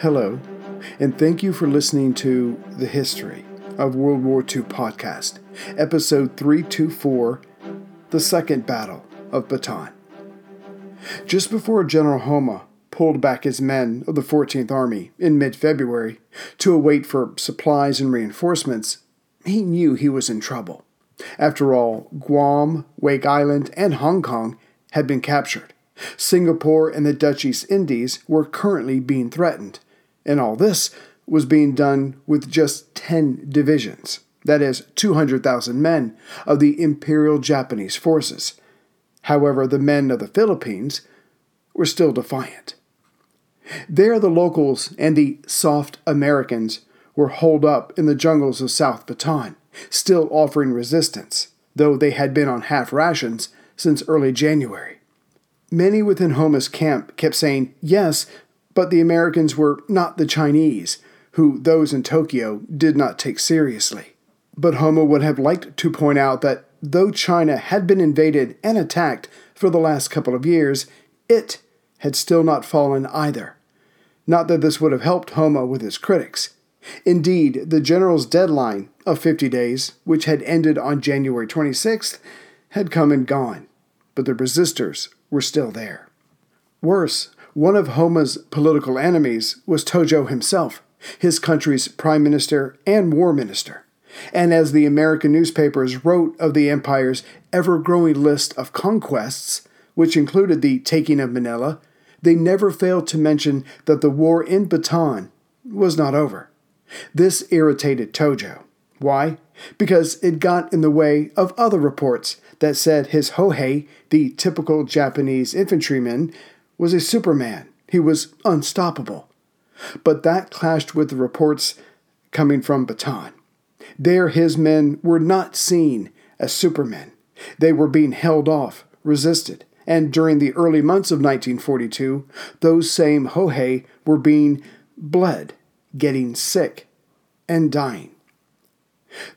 Hello, and thank you for listening to The History of World War II podcast, episode 324 The Second Battle of Bataan. Just before General Homma pulled back his men of the 14th Army in mid February to await for supplies and reinforcements, he knew he was in trouble. After all, Guam, Wake Island, and Hong Kong had been captured. Singapore and the Dutch East Indies were currently being threatened, and all this was being done with just 10 divisions, that is, 200,000 men of the Imperial Japanese forces. However, the men of the Philippines were still defiant. There, the locals and the soft Americans were holed up in the jungles of South Bataan, still offering resistance, though they had been on half rations since early January. Many within Homma's camp kept saying, yes, but the Americans were not the Chinese, who those in Tokyo did not take seriously. But Homma would have liked to point out that though China had been invaded and attacked for the last couple of years, it had still not fallen either. Not that this would have helped Homma with his critics. Indeed, the general's deadline of 50 days, which had ended on January 26th, had come and gone, but the resistors were still there. Worse, one of Homma's political enemies was Tojo himself, his country's prime minister and war minister. And as the American newspapers wrote of the empire's ever growing list of conquests, which included the taking of Manila, they never failed to mention that the war in Bataan was not over. This irritated Tojo. Why? Because it got in the way of other reports that said his Hohei, the typical Japanese infantryman, was a superman. He was unstoppable. But that clashed with the reports coming from Bataan. There, his men were not seen as supermen. They were being held off, resisted, and during the early months of 1942, those same Hohei were being bled, getting sick, and dying.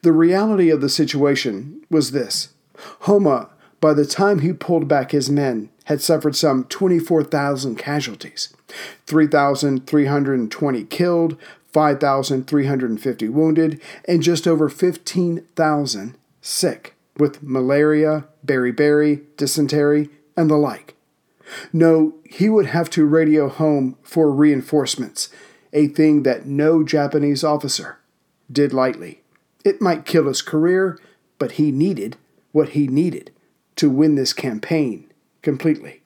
The reality of the situation was this Homma, by the time he pulled back his men, had suffered some 24,000 casualties 3,320 killed, 5,350 wounded, and just over 15,000 sick with malaria, beriberi, dysentery, and the like. No, he would have to radio home for reinforcements, a thing that no Japanese officer did lightly. It might kill his career, but he needed what he needed to win this campaign completely.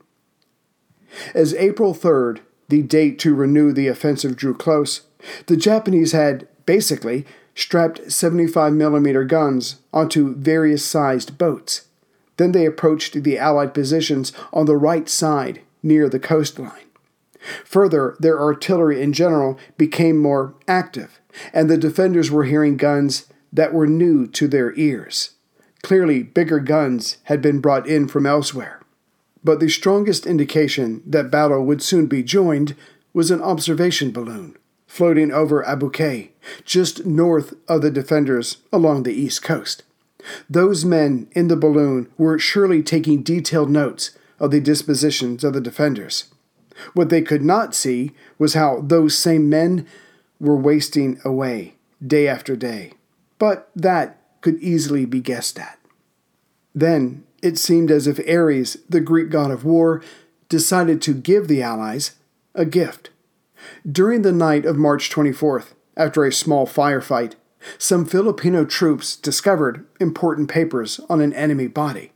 As April 3rd, the date to renew the offensive drew close, the Japanese had basically strapped 75mm guns onto various sized boats. Then they approached the Allied positions on the right side near the coastline. Further, their artillery in general became more active, and the defenders were hearing guns that were new to their ears. Clearly, bigger guns had been brought in from elsewhere. But the strongest indication that battle would soon be joined was an observation balloon floating over Qay, just north of the defenders along the east coast. Those men in the balloon were surely taking detailed notes of the dispositions of the defenders. What they could not see was how those same men were wasting away day after day. But that could easily be guessed at. Then it seemed as if Ares, the Greek god of war, decided to give the Allies a gift. During the night of March 24th, after a small firefight, some Filipino troops discovered important papers on an enemy body.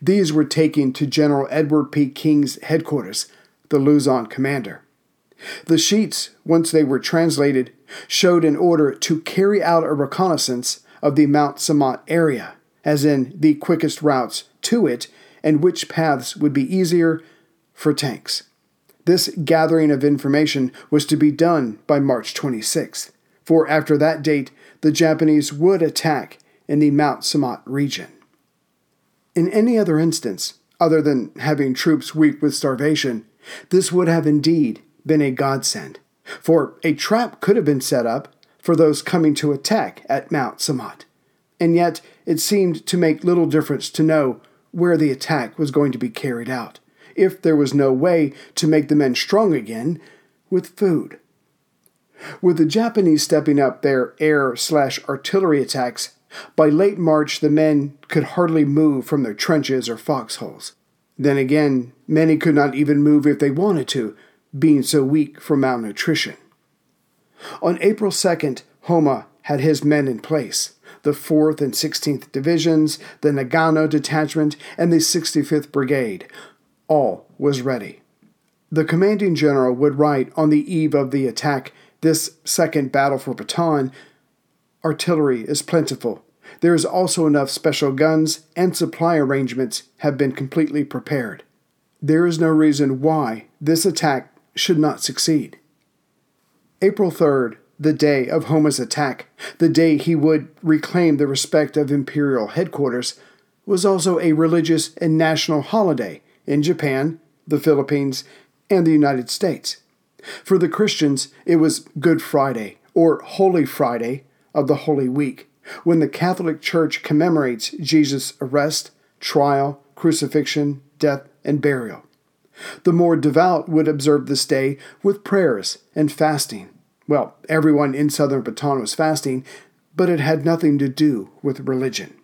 These were taken to General Edward P. King's headquarters, the Luzon commander. The sheets, once they were translated, showed an order to carry out a reconnaissance of the Mount Samat area, as in the quickest routes to it and which paths would be easier for tanks. This gathering of information was to be done by March 26th, for after that date, the Japanese would attack in the Mount Samat region. In any other instance, other than having troops weak with starvation, this would have indeed been a godsend, for a trap could have been set up for those coming to attack at Mount Samat. And yet, it seemed to make little difference to know where the attack was going to be carried out, if there was no way to make the men strong again with food. With the Japanese stepping up their air slash artillery attacks, by late March the men could hardly move from their trenches or foxholes. Then again, many could not even move if they wanted to, being so weak from malnutrition. On April 2nd, Homma had his men in place the 4th and 16th Divisions, the Nagano Detachment, and the 65th Brigade. All was ready. The commanding general would write on the eve of the attack this second battle for Bataan artillery is plentiful. There is also enough special guns, and supply arrangements have been completely prepared. There is no reason why this attack should not succeed. April 3rd, the day of Homma's attack, the day he would reclaim the respect of imperial headquarters, was also a religious and national holiday in Japan, the Philippines, and the United States. For the Christians, it was Good Friday, or Holy Friday of the Holy Week, when the Catholic Church commemorates Jesus' arrest, trial, crucifixion, death, and burial. The more devout would observe this day with prayers and fasting. Well, everyone in southern Bataan was fasting, but it had nothing to do with religion.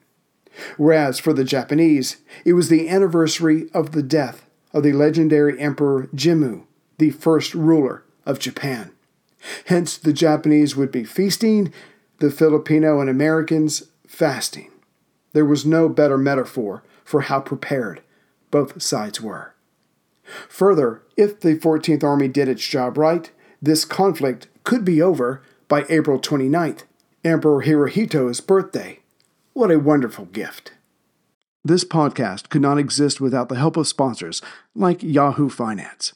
Whereas for the Japanese, it was the anniversary of the death of the legendary Emperor Jimmu, the first ruler of Japan. Hence, the Japanese would be feasting, the Filipino and Americans fasting. There was no better metaphor for how prepared both sides were. Further, if the 14th Army did its job right, this conflict could be over by April 29th, Emperor Hirohito's birthday. What a wonderful gift. This podcast could not exist without the help of sponsors like Yahoo Finance.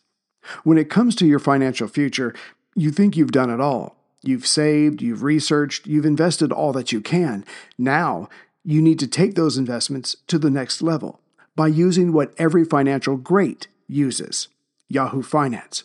When it comes to your financial future, you think you've done it all. You've saved, you've researched, you've invested all that you can. Now, you need to take those investments to the next level by using what every financial great uses Yahoo Finance.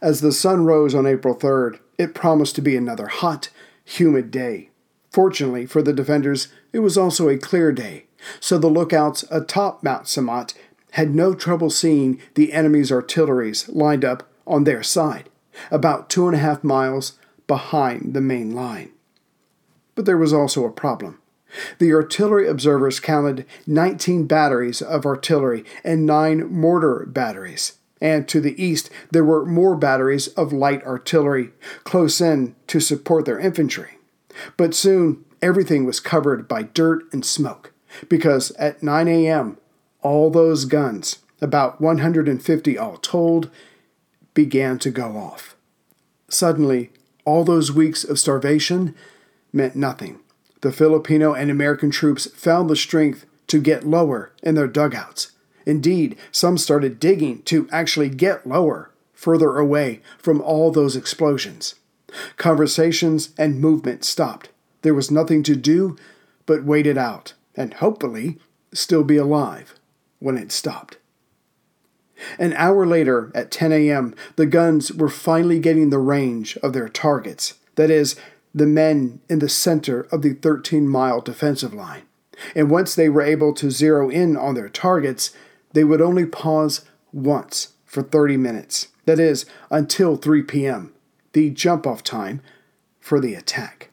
As the sun rose on April 3rd, it promised to be another hot, humid day. Fortunately for the defenders, it was also a clear day, so the lookouts atop Mount Samat had no trouble seeing the enemy's artilleries lined up on their side, about two and a half miles behind the main line. But there was also a problem. The artillery observers counted 19 batteries of artillery and nine mortar batteries. And to the east, there were more batteries of light artillery close in to support their infantry. But soon, everything was covered by dirt and smoke, because at 9 a.m., all those guns, about 150 all told, began to go off. Suddenly, all those weeks of starvation meant nothing. The Filipino and American troops found the strength to get lower in their dugouts. Indeed, some started digging to actually get lower, further away from all those explosions. Conversations and movement stopped. There was nothing to do but wait it out, and hopefully still be alive when it stopped. An hour later, at 10 a.m., the guns were finally getting the range of their targets that is, the men in the center of the 13 mile defensive line. And once they were able to zero in on their targets, they would only pause once for 30 minutes. That is, until 3 p.m., the jump off time for the attack.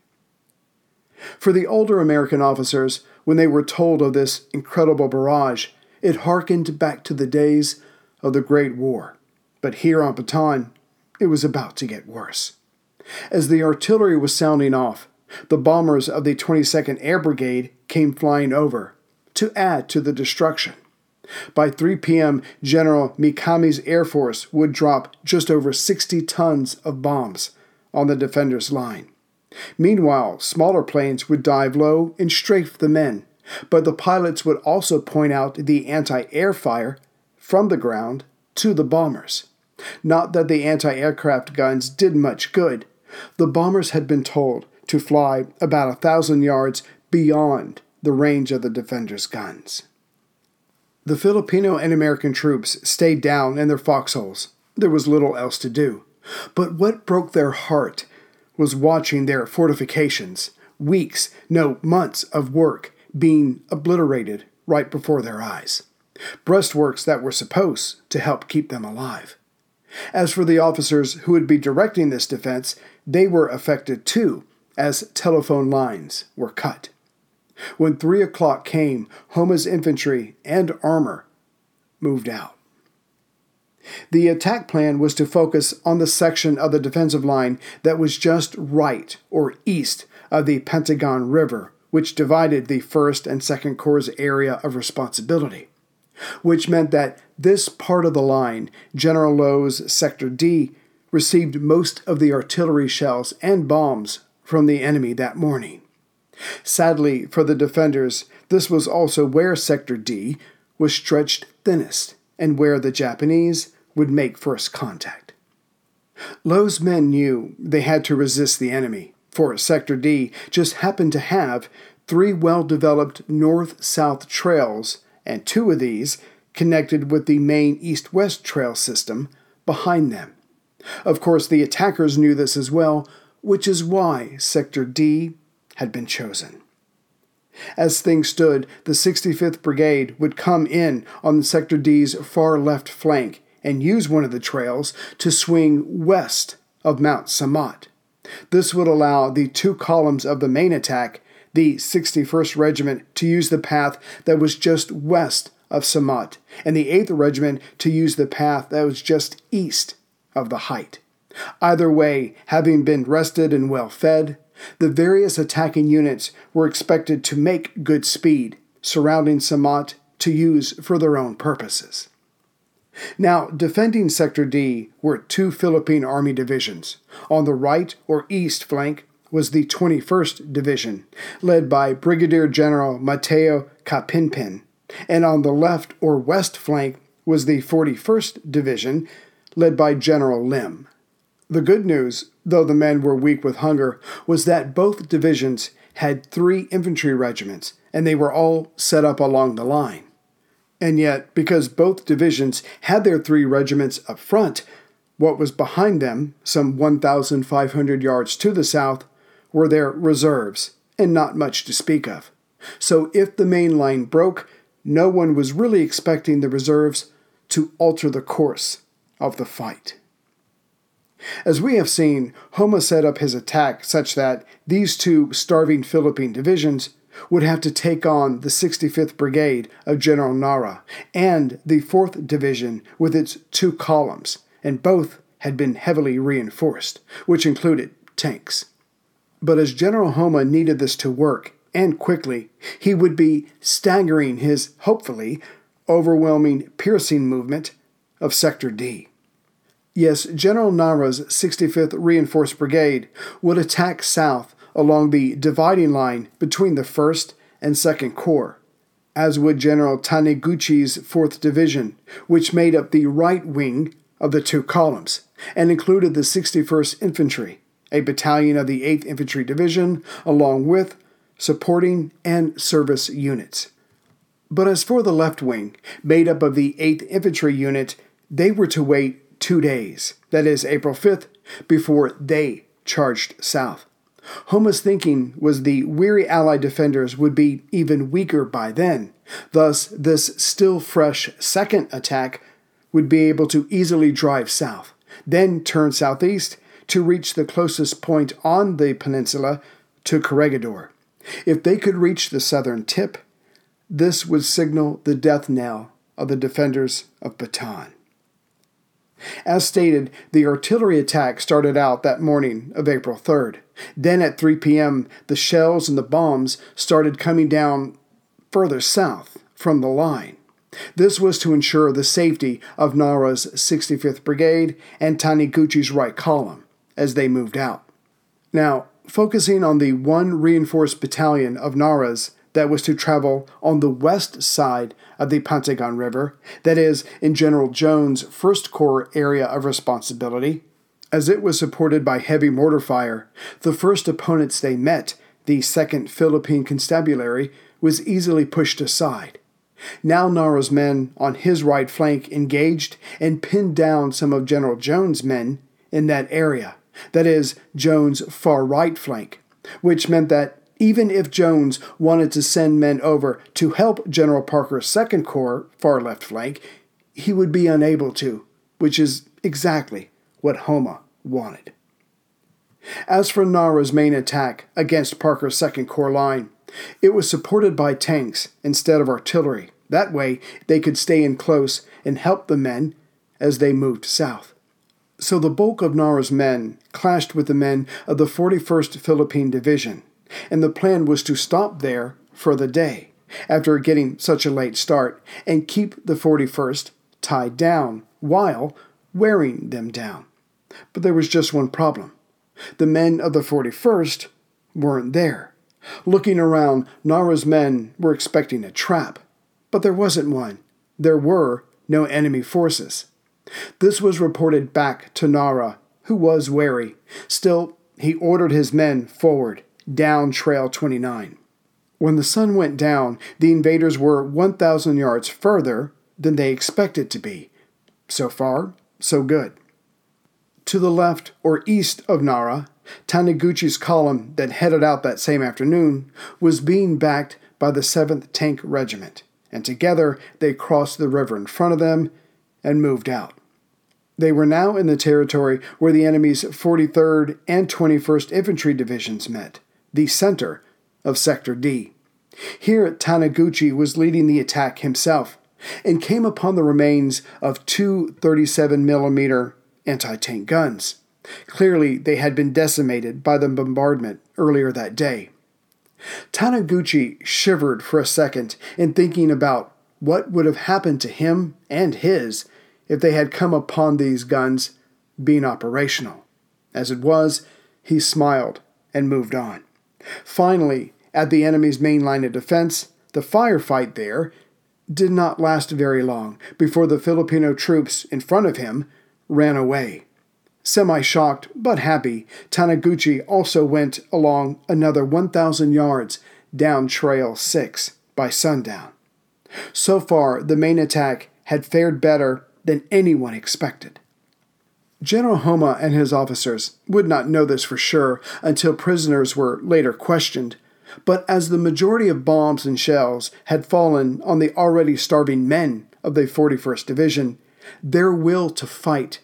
For the older American officers, when they were told of this incredible barrage, it harkened back to the days of the Great War. But here on Bataan, it was about to get worse. As the artillery was sounding off, the bombers of the 22nd Air Brigade came flying over to add to the destruction. By 3 p.m., General Mikami's Air Force would drop just over 60 tons of bombs on the defenders' line. Meanwhile, smaller planes would dive low and strafe the men, but the pilots would also point out the anti air fire from the ground to the bombers. Not that the anti aircraft guns did much good. The bombers had been told to fly about a thousand yards beyond the range of the defenders' guns. The Filipino and American troops stayed down in their foxholes. There was little else to do. But what broke their heart was watching their fortifications, weeks, no, months of work, being obliterated right before their eyes. Breastworks that were supposed to help keep them alive. As for the officers who would be directing this defense, they were affected too, as telephone lines were cut. When three o'clock came, Homma's infantry and armor moved out. The attack plan was to focus on the section of the defensive line that was just right or east of the Pantingan River, which divided the 1st and 2nd Corps' area of responsibility, which meant that this part of the line, General Lough's Sector D, received most of the artillery shells and bombs from the enemy that morning. Sadly for the defenders, this was also where Sector D was stretched thinnest and where the Japanese would make first contact. Lough's men knew they had to resist the enemy, for Sector D just happened to have three well developed north south trails, and two of these connected with the main east west trail system behind them. Of course, the attackers knew this as well, which is why Sector D had been chosen. As things stood, the 65th Brigade would come in on Sector D's far left flank and use one of the trails to swing west of Mount Samat. This would allow the two columns of the main attack, the 61st Regiment, to use the path that was just west of Samat, and the 8th Regiment to use the path that was just east of the height. Either way, having been rested and well fed, the various attacking units were expected to make good speed, surrounding Samat to use for their own purposes. Now, defending Sector D were two Philippine Army divisions. On the right or east flank was the 21st Division, led by Brigadier General Mateo Capinpin, and on the left or west flank was the 41st Division, led by General Lim. The good news, though the men were weak with hunger, was that both divisions had three infantry regiments, and they were all set up along the line. And yet, because both divisions had their three regiments up front, what was behind them, some 1,500 yards to the south, were their reserves, and not much to speak of. So if the main line broke, no one was really expecting the reserves to alter the course of the fight. As we have seen, Homma set up his attack such that these two starving Philippine divisions would have to take on the 65th Brigade of General Nara and the 4th Division with its two columns, and both had been heavily reinforced, which included tanks. But as General Homma needed this to work, and quickly, he would be staggering his, hopefully, overwhelming piercing movement of Sector D. Yes, General Nara's 65th Reinforced Brigade would attack south along the dividing line between the 1st and 2nd Corps, as would General Taniguchi's 4th Division, which made up the right wing of the two columns and included the 61st Infantry, a battalion of the 8th Infantry Division, along with supporting and service units. But as for the left wing, made up of the 8th Infantry Unit, they were to wait two days, that is, April 5th, before they charged south. Homma's thinking was the weary Allied defenders would be even weaker by then. Thus, this still fresh second attack would be able to easily drive south, then turn southeast to reach the closest point on the peninsula to Corregidor. If they could reach the southern tip, this would signal the death knell of the defenders of Bataan. As stated, the artillery attack started out that morning of April 3rd. Then at 3 p.m., the shells and the bombs started coming down further south from the line. This was to ensure the safety of Nara's 65th Brigade and Taniguchi's right column as they moved out. Now, focusing on the one reinforced battalion of Nara's that was to travel on the west side of the Pantingan River, that is, in General Jones' First Corps area of responsibility. As it was supported by heavy mortar fire, the first opponents they met, the 2nd Philippine Constabulary, was easily pushed aside. Now Nara's men on his right flank engaged and pinned down some of General Jones' men in that area, that is, Jones' far right flank, which meant that even if Jones wanted to send men over to help General Parker's 2nd Corps far left flank, he would be unable to, which is exactly what Homma wanted. As for Nara's main attack against Parker's 2nd Corps line, it was supported by tanks instead of artillery. That way, they could stay in close and help the men as they moved south. So the bulk of Nara's men clashed with the men of the 41st Philippine Division, and the plan was to stop there for the day after getting such a late start and keep the 41st tied down while wearing them down. But there was just one problem. The men of the 41st weren't there. Looking around, Nara's men were expecting a trap, but there wasn't one. There were no enemy forces. This was reported back to Nara, who was wary. Still, he ordered his men forward down Trail 29. When the sun went down, the invaders were 1,000 yards further than they expected to be. So far, so good. To the left or east of Nara, Taniguchi's column that headed out that same afternoon was being backed by the 7th Tank Regiment, and together they crossed the river in front of them and moved out. They were now in the territory where the enemy's 43rd and 21st Infantry Divisions met the center of Sector D. Here, Taniguchi was leading the attack himself and came upon the remains of two 37mm anti tank guns. Clearly, they had been decimated by the bombardment earlier that day. Taniguchi shivered for a second in thinking about what would have happened to him and his if they had come upon these guns being operational. As it was, he smiled and moved on. Finally, at the enemy's main line of defense, the firefight there did not last very long before the Filipino troops in front of him ran away. Semi shocked but happy, Taniguchi also went along another 1,000 yards down Trail 6 by sundown. So far, the main attack had fared better than anyone expected. General Homma and his officers would not know this for sure until prisoners were later questioned, but as the majority of bombs and shells had fallen on the already starving men of the 41st Division, their will to fight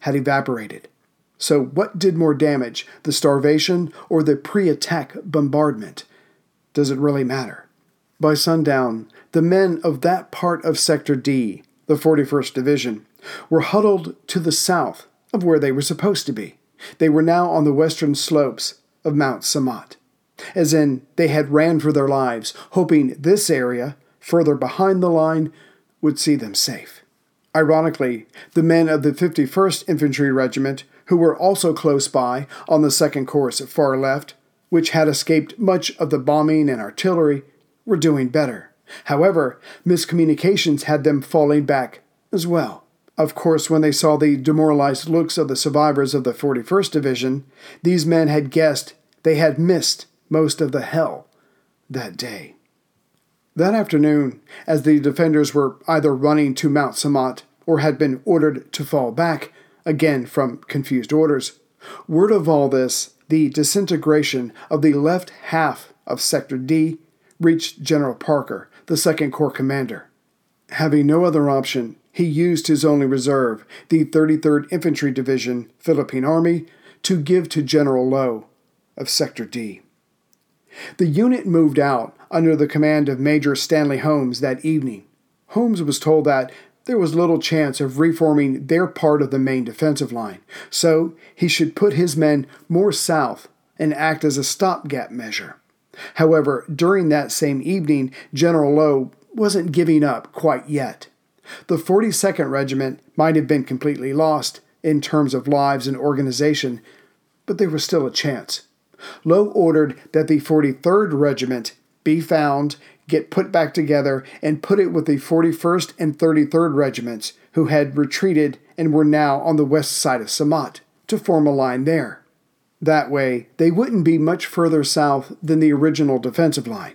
had evaporated. So, what did more damage, the starvation or the pre attack bombardment? Does it really matter? By sundown, the men of that part of Sector D, the 41st Division, were huddled to the south of where they were supposed to be. They were now on the western slopes of Mount Samat, as in they had ran for their lives, hoping this area, further behind the line, would see them safe. Ironically, the men of the 51st Infantry Regiment, who were also close by on the second course far left, which had escaped much of the bombing and artillery, were doing better. However, miscommunications had them falling back as well. Of course, when they saw the demoralized looks of the survivors of the 41st Division, these men had guessed they had missed most of the hell that day. That afternoon, as the defenders were either running to Mount Samat or had been ordered to fall back, again from confused orders, word of all this, the disintegration of the left half of Sector D, reached General Parker, the Second Corps commander. Having no other option, he used his only reserve, the 33rd Infantry Division, Philippine Army, to give to General Lough of Sector D. The unit moved out under the command of Major Stanley Holmes that evening. Holmes was told that there was little chance of reforming their part of the main defensive line, so he should put his men more south and act as a stopgap measure. However, during that same evening, General Lough wasn't giving up quite yet. The 42nd Regiment might have been completely lost in terms of lives and organization, but there was still a chance. Lough ordered that the 43rd Regiment be found, get put back together, and put it with the 41st and 33rd Regiments, who had retreated and were now on the west side of Samat, to form a line there. That way, they wouldn't be much further south than the original defensive line.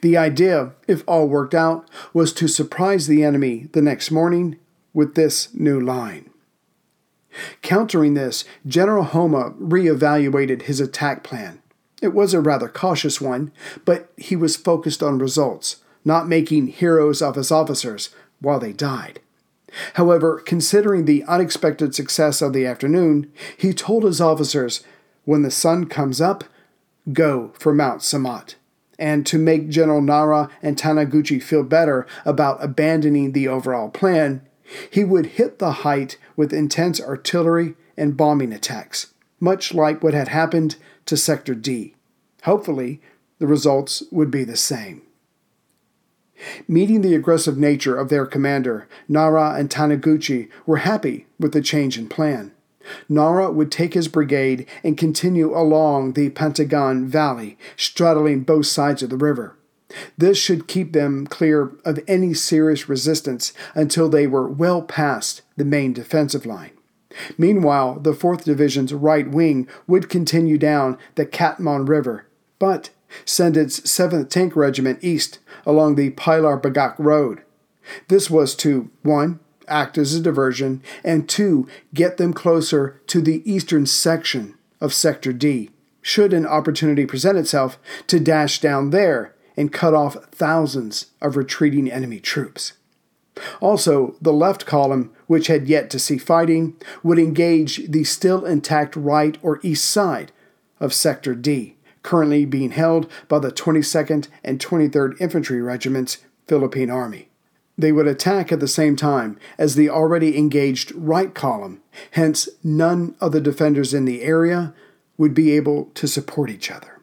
The idea, if all worked out, was to surprise the enemy the next morning with this new line. Countering this, General Homma reevaluated his attack plan. It was a rather cautious one, but he was focused on results, not making heroes of his officers while they died. However, considering the unexpected success of the afternoon, he told his officers when the sun comes up, go for Mount Samat. And to make General Nara and Taniguchi feel better about abandoning the overall plan, he would hit the height with intense artillery and bombing attacks, much like what had happened to Sector D. Hopefully, the results would be the same. Meeting the aggressive nature of their commander, Nara and Taniguchi were happy with the change in plan. Nara would take his brigade and continue along the Pantingan Valley, straddling both sides of the river. This should keep them clear of any serious resistance until they were well past the main defensive line. Meanwhile, the 4th Division's right wing would continue down the Catmon River, but send its 7th Tank Regiment east along the Pilar Bagac Road. This was to 1 act as a diversion, and two, get them closer to the eastern section of Sector D, should an opportunity present itself to dash down there and cut off thousands of retreating enemy troops. Also, the left column, which had yet to see fighting, would engage the still intact right or east side of Sector D, currently being held by the 22nd and 23rd Infantry Regiments, Philippine Army. They would attack at the same time as the already engaged right column, hence, none of the defenders in the area would be able to support each other.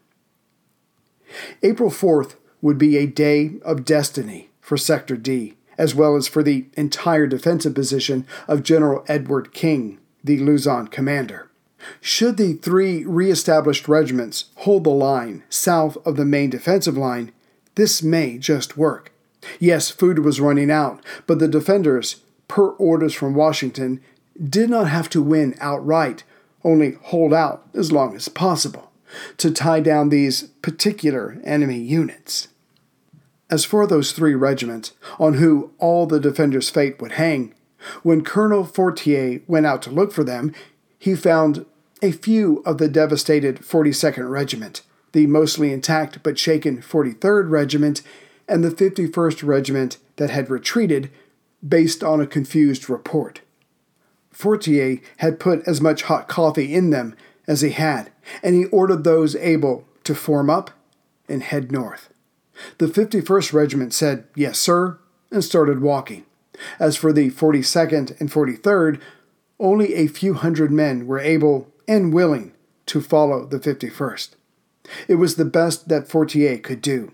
April 4th would be a day of destiny for Sector D, as well as for the entire defensive position of General Edward King, the Luzon commander. Should the three re-established regiments hold the line south of the main defensive line, this may just work. Yes, food was running out, but the defenders, per orders from Washington, did not have to win outright, only hold out as long as possible to tie down these particular enemy units. As for those three regiments, on whom all the defenders' fate would hang, when Colonel Fortier went out to look for them, he found a few of the devastated 42nd Regiment, the mostly intact but shaken 43rd Regiment, and the 51st Regiment that had retreated based on a confused report. Fortier had put as much hot coffee in them as he had, and he ordered those able to form up and head north. The 51st Regiment said, Yes, sir, and started walking. As for the 42nd and 43rd, only a few hundred men were able and willing to follow the 51st. It was the best that Fortier could do.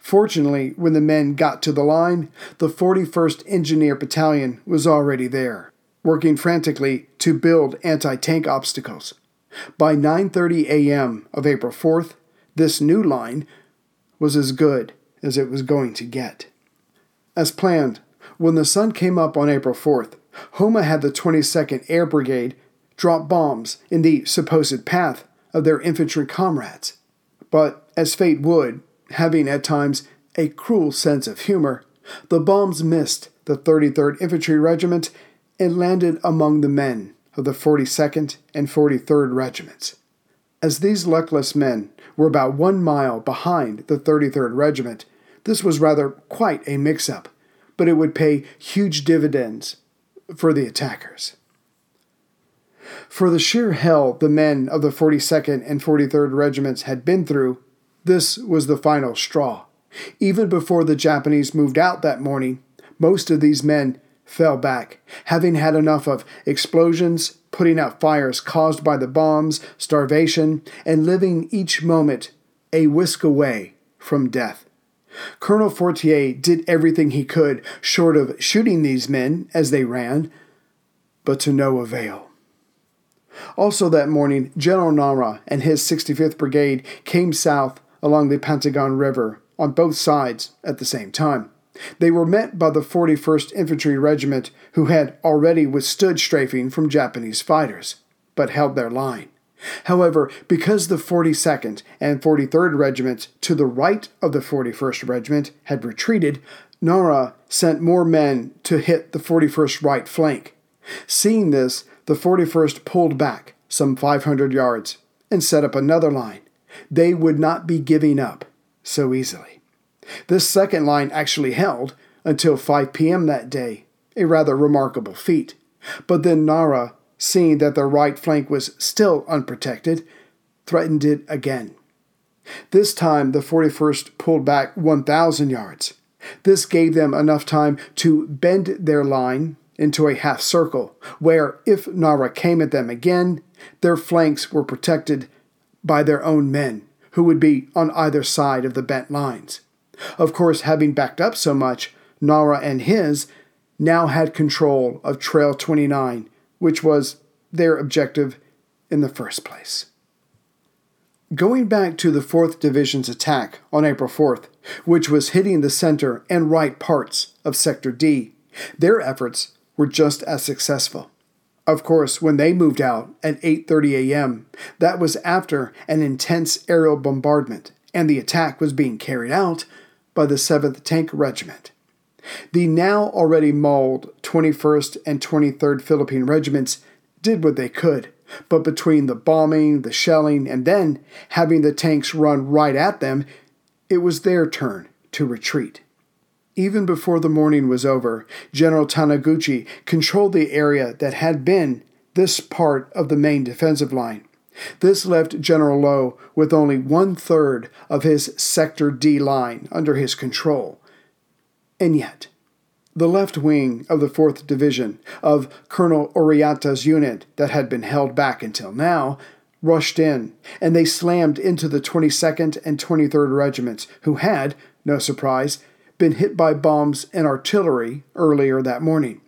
Fortunately, when the men got to the line, the 41st Engineer Battalion was already there, working frantically to build anti-tank obstacles. By 9:30 a.m. of April 4th, this new line was as good as it was going to get. As planned, when the sun came up on April 4th, Homma had the 22nd Air Brigade drop bombs in the supposed path of their infantry comrades. But as fate would, having at times a cruel sense of humor, the bombs missed the 33rd Infantry Regiment and landed among the men of the 42nd and 43rd Regiments. As these luckless men were about one mile behind the 33rd Regiment, this was rather quite a mix up, but it would pay huge dividends for the attackers. For the sheer hell the men of the 42nd and 43rd Regiments had been through, this was the final straw. Even before the Japanese moved out that morning, most of these men fell back, having had enough of explosions, putting out fires caused by the bombs, starvation, and living each moment a whisk away from death. Colonel Fortier did everything he could, short of shooting these men as they ran, but to no avail. Also that morning, General Nara and his 65th Brigade came south along the Pantingan River on both sides at the same time. They were met by the 41st Infantry Regiment, who had already withstood strafing from Japanese fighters, but held their line. However, because the 42nd and 43rd Regiments to the right of the 41st Regiment had retreated, Nara sent more men to hit the 41st right flank. Seeing this, the 41st pulled back some 500 yards and set up another line. They would not be giving up so easily. This second line actually held until 5 p.m. that day, a rather remarkable feat. But then Nara, seeing that their right flank was still unprotected, threatened it again. This time, the 41st pulled back 1,000 yards. This gave them enough time to bend their line into a half circle, where, if Nara came at them again, their flanks were protected by their own men, who would be on either side of the bent lines. Of course, having backed up so much, Nara and his now had control of Trail 29, which was their objective in the first place. Going back to the 4th Division's attack on April 4th, which was hitting the center and right parts of Sector D, their efforts were just as successful. Of course, when they moved out at 8:30 a.m., that was after an intense aerial bombardment and the attack was being carried out by the 7th Tank Regiment. The now already mauled 21st and 23rd Philippine Regiments did what they could, but between the bombing, the shelling, and then having the tanks run right at them, it was their turn to retreat. Even before the morning was over, General Taniguchi controlled the area that had been this part of the main defensive line. This left General Lough with only one third of his Sector D line under his control. And yet, the left wing of the 4th Division of Colonel Oriata's unit that had been held back until now rushed in, and they slammed into the 22nd and 23rd Regiments, who had, no surprise, been hit by bombs and artillery earlier that morning.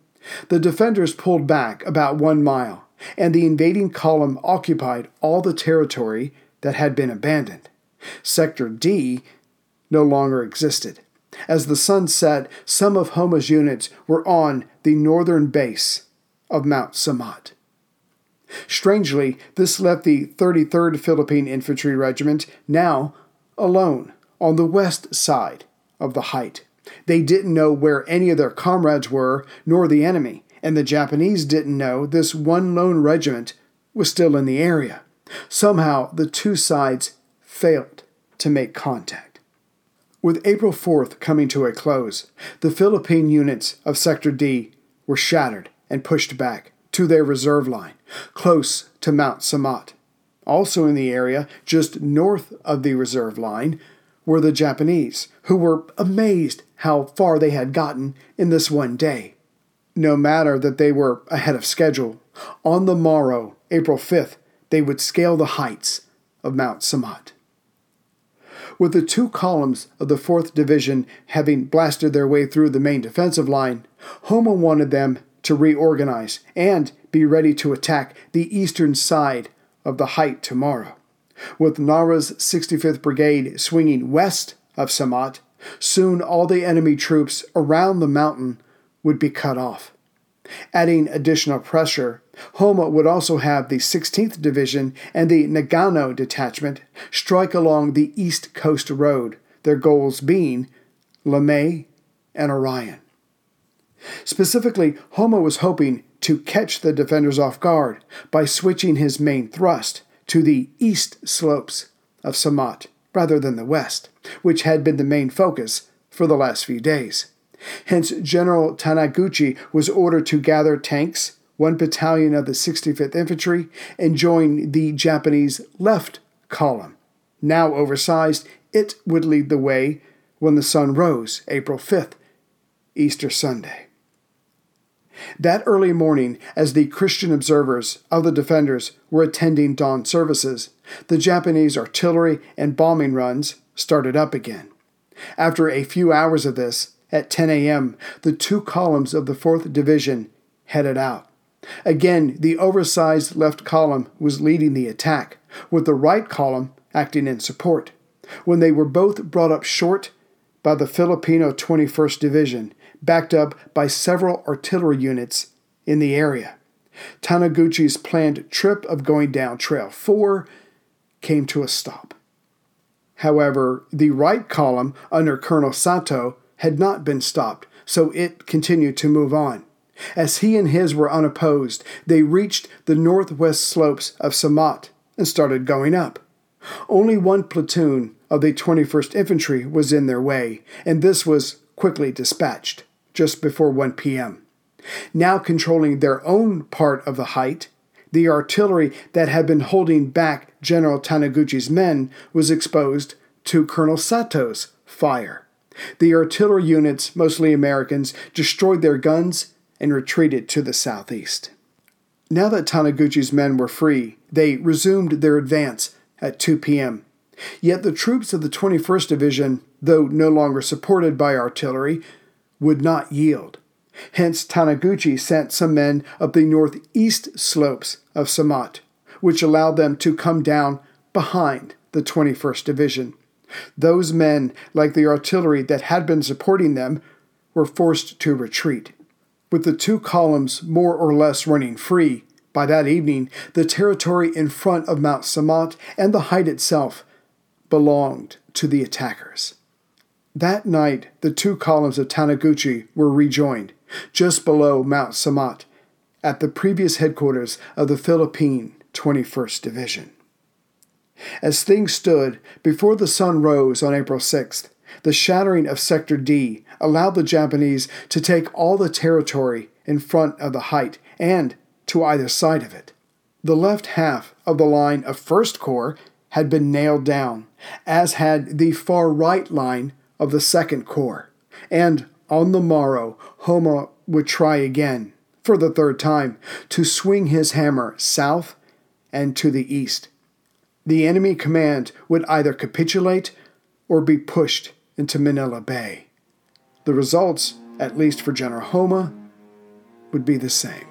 The defenders pulled back about one mile, and the invading column occupied all the territory that had been abandoned. Sector D no longer existed. As the sun set, some of Homma's units were on the northern base of Mount Samat. Strangely, this left the 33rd Philippine Infantry Regiment now alone on the west side of the height. They didn't know where any of their comrades were, nor the enemy, and the Japanese didn't know this one lone regiment was still in the area. Somehow, the two sides failed to make contact. With April 4th coming to a close, the Philippine units of Sector D were shattered and pushed back to their reserve line, close to Mount Samat. Also in the area, just north of the reserve line, were the Japanese, who were amazed how far they had gotten in this one day. No matter that they were ahead of schedule, on the morrow, April 5th, they would scale the heights of Mount Samat. With the two columns of the 4th Division having blasted their way through the main defensive line, Homma wanted them to reorganize and be ready to attack the eastern side of the height tomorrow. With Nara's 65th Brigade swinging west of Samat, soon all the enemy troops around the mountain would be cut off. Adding additional pressure, Homma would also have the 16th Division and the Nagano Detachment strike along the East Coast Road, their goals being Limay and Orion. Specifically, Homma was hoping to catch the defenders off guard by switching his main thrust to the east slopes of Samat rather than the west, which had been the main focus for the last few days. Hence, General Taniguchi was ordered to gather tanks, one battalion of the 65th Infantry, and join the Japanese left column. Now oversized, it would lead the way when the sun rose, April 5th, Easter Sunday. That early morning, as the Christian observers of the defenders were attending dawn services, the Japanese artillery and bombing runs started up again. After a few hours of this, at 10 a.m., the two columns of the 4th Division headed out. Again, the oversized left column was leading the attack, with the right column acting in support. When they were both brought up short by the Filipino 21st Division, backed up by several artillery units in the area. Taniguchi's planned trip of going down Trail 4 came to a stop. However, the right column under Colonel Sato had not been stopped, so it continued to move on. As he and his were unopposed, they reached the northwest slopes of Samat and started going up. Only one platoon of the 21st Infantry was in their way, and this was quickly dispatched just before 1 p.m. Now controlling their own part of the height, the artillery that had been holding back General Taniguchi's men was exposed to Colonel Sato's fire. The artillery units, mostly Americans, destroyed their guns and retreated to the southeast. Now that Taniguchi's men were free, they resumed their advance at 2 p.m. Yet the troops of the 21st Division, though no longer supported by artillery, would not yield. Hence, Taniguchi sent some men up the northeast slopes of Samat, which allowed them to come down behind the 21st Division. Those men, like the artillery that had been supporting them, were forced to retreat. With the two columns more or less running free, by that evening the territory in front of Mount Samat and the height itself belonged to the attackers. That night, the two columns of Taniguchi were rejoined, just below Mount Samat, at the previous headquarters of the Philippine 21st Division. As things stood, before the sun rose on April 6th, the shattering of Sector D allowed the Japanese to take all the territory in front of the height and to either side of it. The left half of the line of 1st Corps had been nailed down, as had the far right line of the 2nd Corps. And on the morrow, Homma would try again, for the third time, to swing his hammer south and to the east. The enemy command would either capitulate or be pushed into Manila Bay. The results, at least for General Homma, would be the same.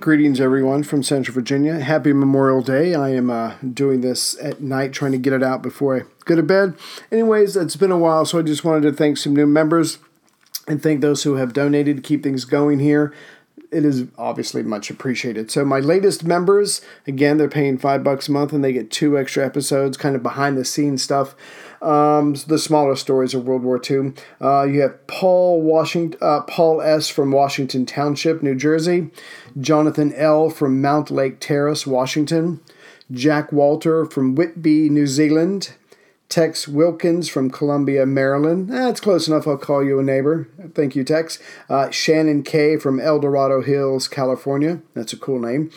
Greetings, everyone, from Central Virginia. Happy Memorial Day. I am uh, doing this at night, trying to get it out before I go to bed. Anyways, it's been a while, so I just wanted to thank some new members and thank those who have donated to keep things going here. It is obviously much appreciated. So, my latest members, again, they're paying five bucks a month and they get two extra episodes, kind of behind the scenes stuff. Um, the smaller stories of World War II. Uh, you have Paul Washington, uh, Paul S. from Washington Township, New Jersey. Jonathan L. from Mountlake Terrace, Washington. Jack Walter from Whitby, New Zealand. Tex Wilkins from Columbia, Maryland. That's close enough. I'll call you a neighbor. Thank you, Tex. Uh, Shannon K. from El Dorado Hills, California. That's a cool name.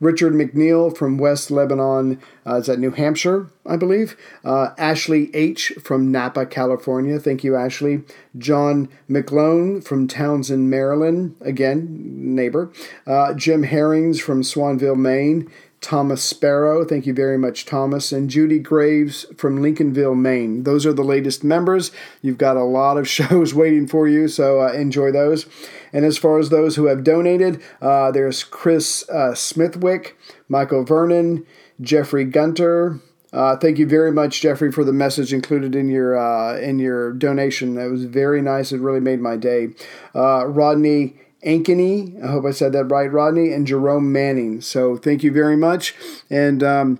Richard McNeil from West Lebanon. Uh, is that New Hampshire, I believe? Uh, Ashley H. from Napa, California. Thank you, Ashley. John McLone from Townsend, Maryland. Again, neighbor. Uh, Jim Herrings from Swanville, Maine. Thomas Sparrow. Thank you very much, Thomas. And Judy Graves from Lincolnville, Maine. Those are the latest members. You've got a lot of shows waiting for you, so uh, enjoy those. And as far as those who have donated, uh, there's Chris uh, Smithwick, Michael Vernon, Jeffrey Gunter. Uh, thank you very much, Jeffrey, for the message included in your uh, in your donation. That was very nice. It really made my day. Uh, Rodney Ankeny. I hope I said that right, Rodney, and Jerome Manning. So thank you very much. And um,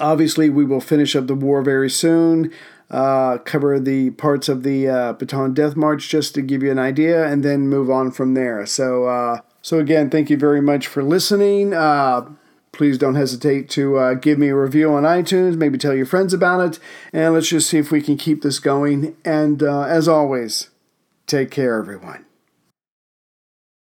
obviously, we will finish up the war very soon. Uh, cover the parts of the uh, Bataan Death March just to give you an idea, and then move on from there. So, uh, so again, thank you very much for listening. Uh, please don't hesitate to uh, give me a review on iTunes. Maybe tell your friends about it, and let's just see if we can keep this going. And uh, as always, take care, everyone.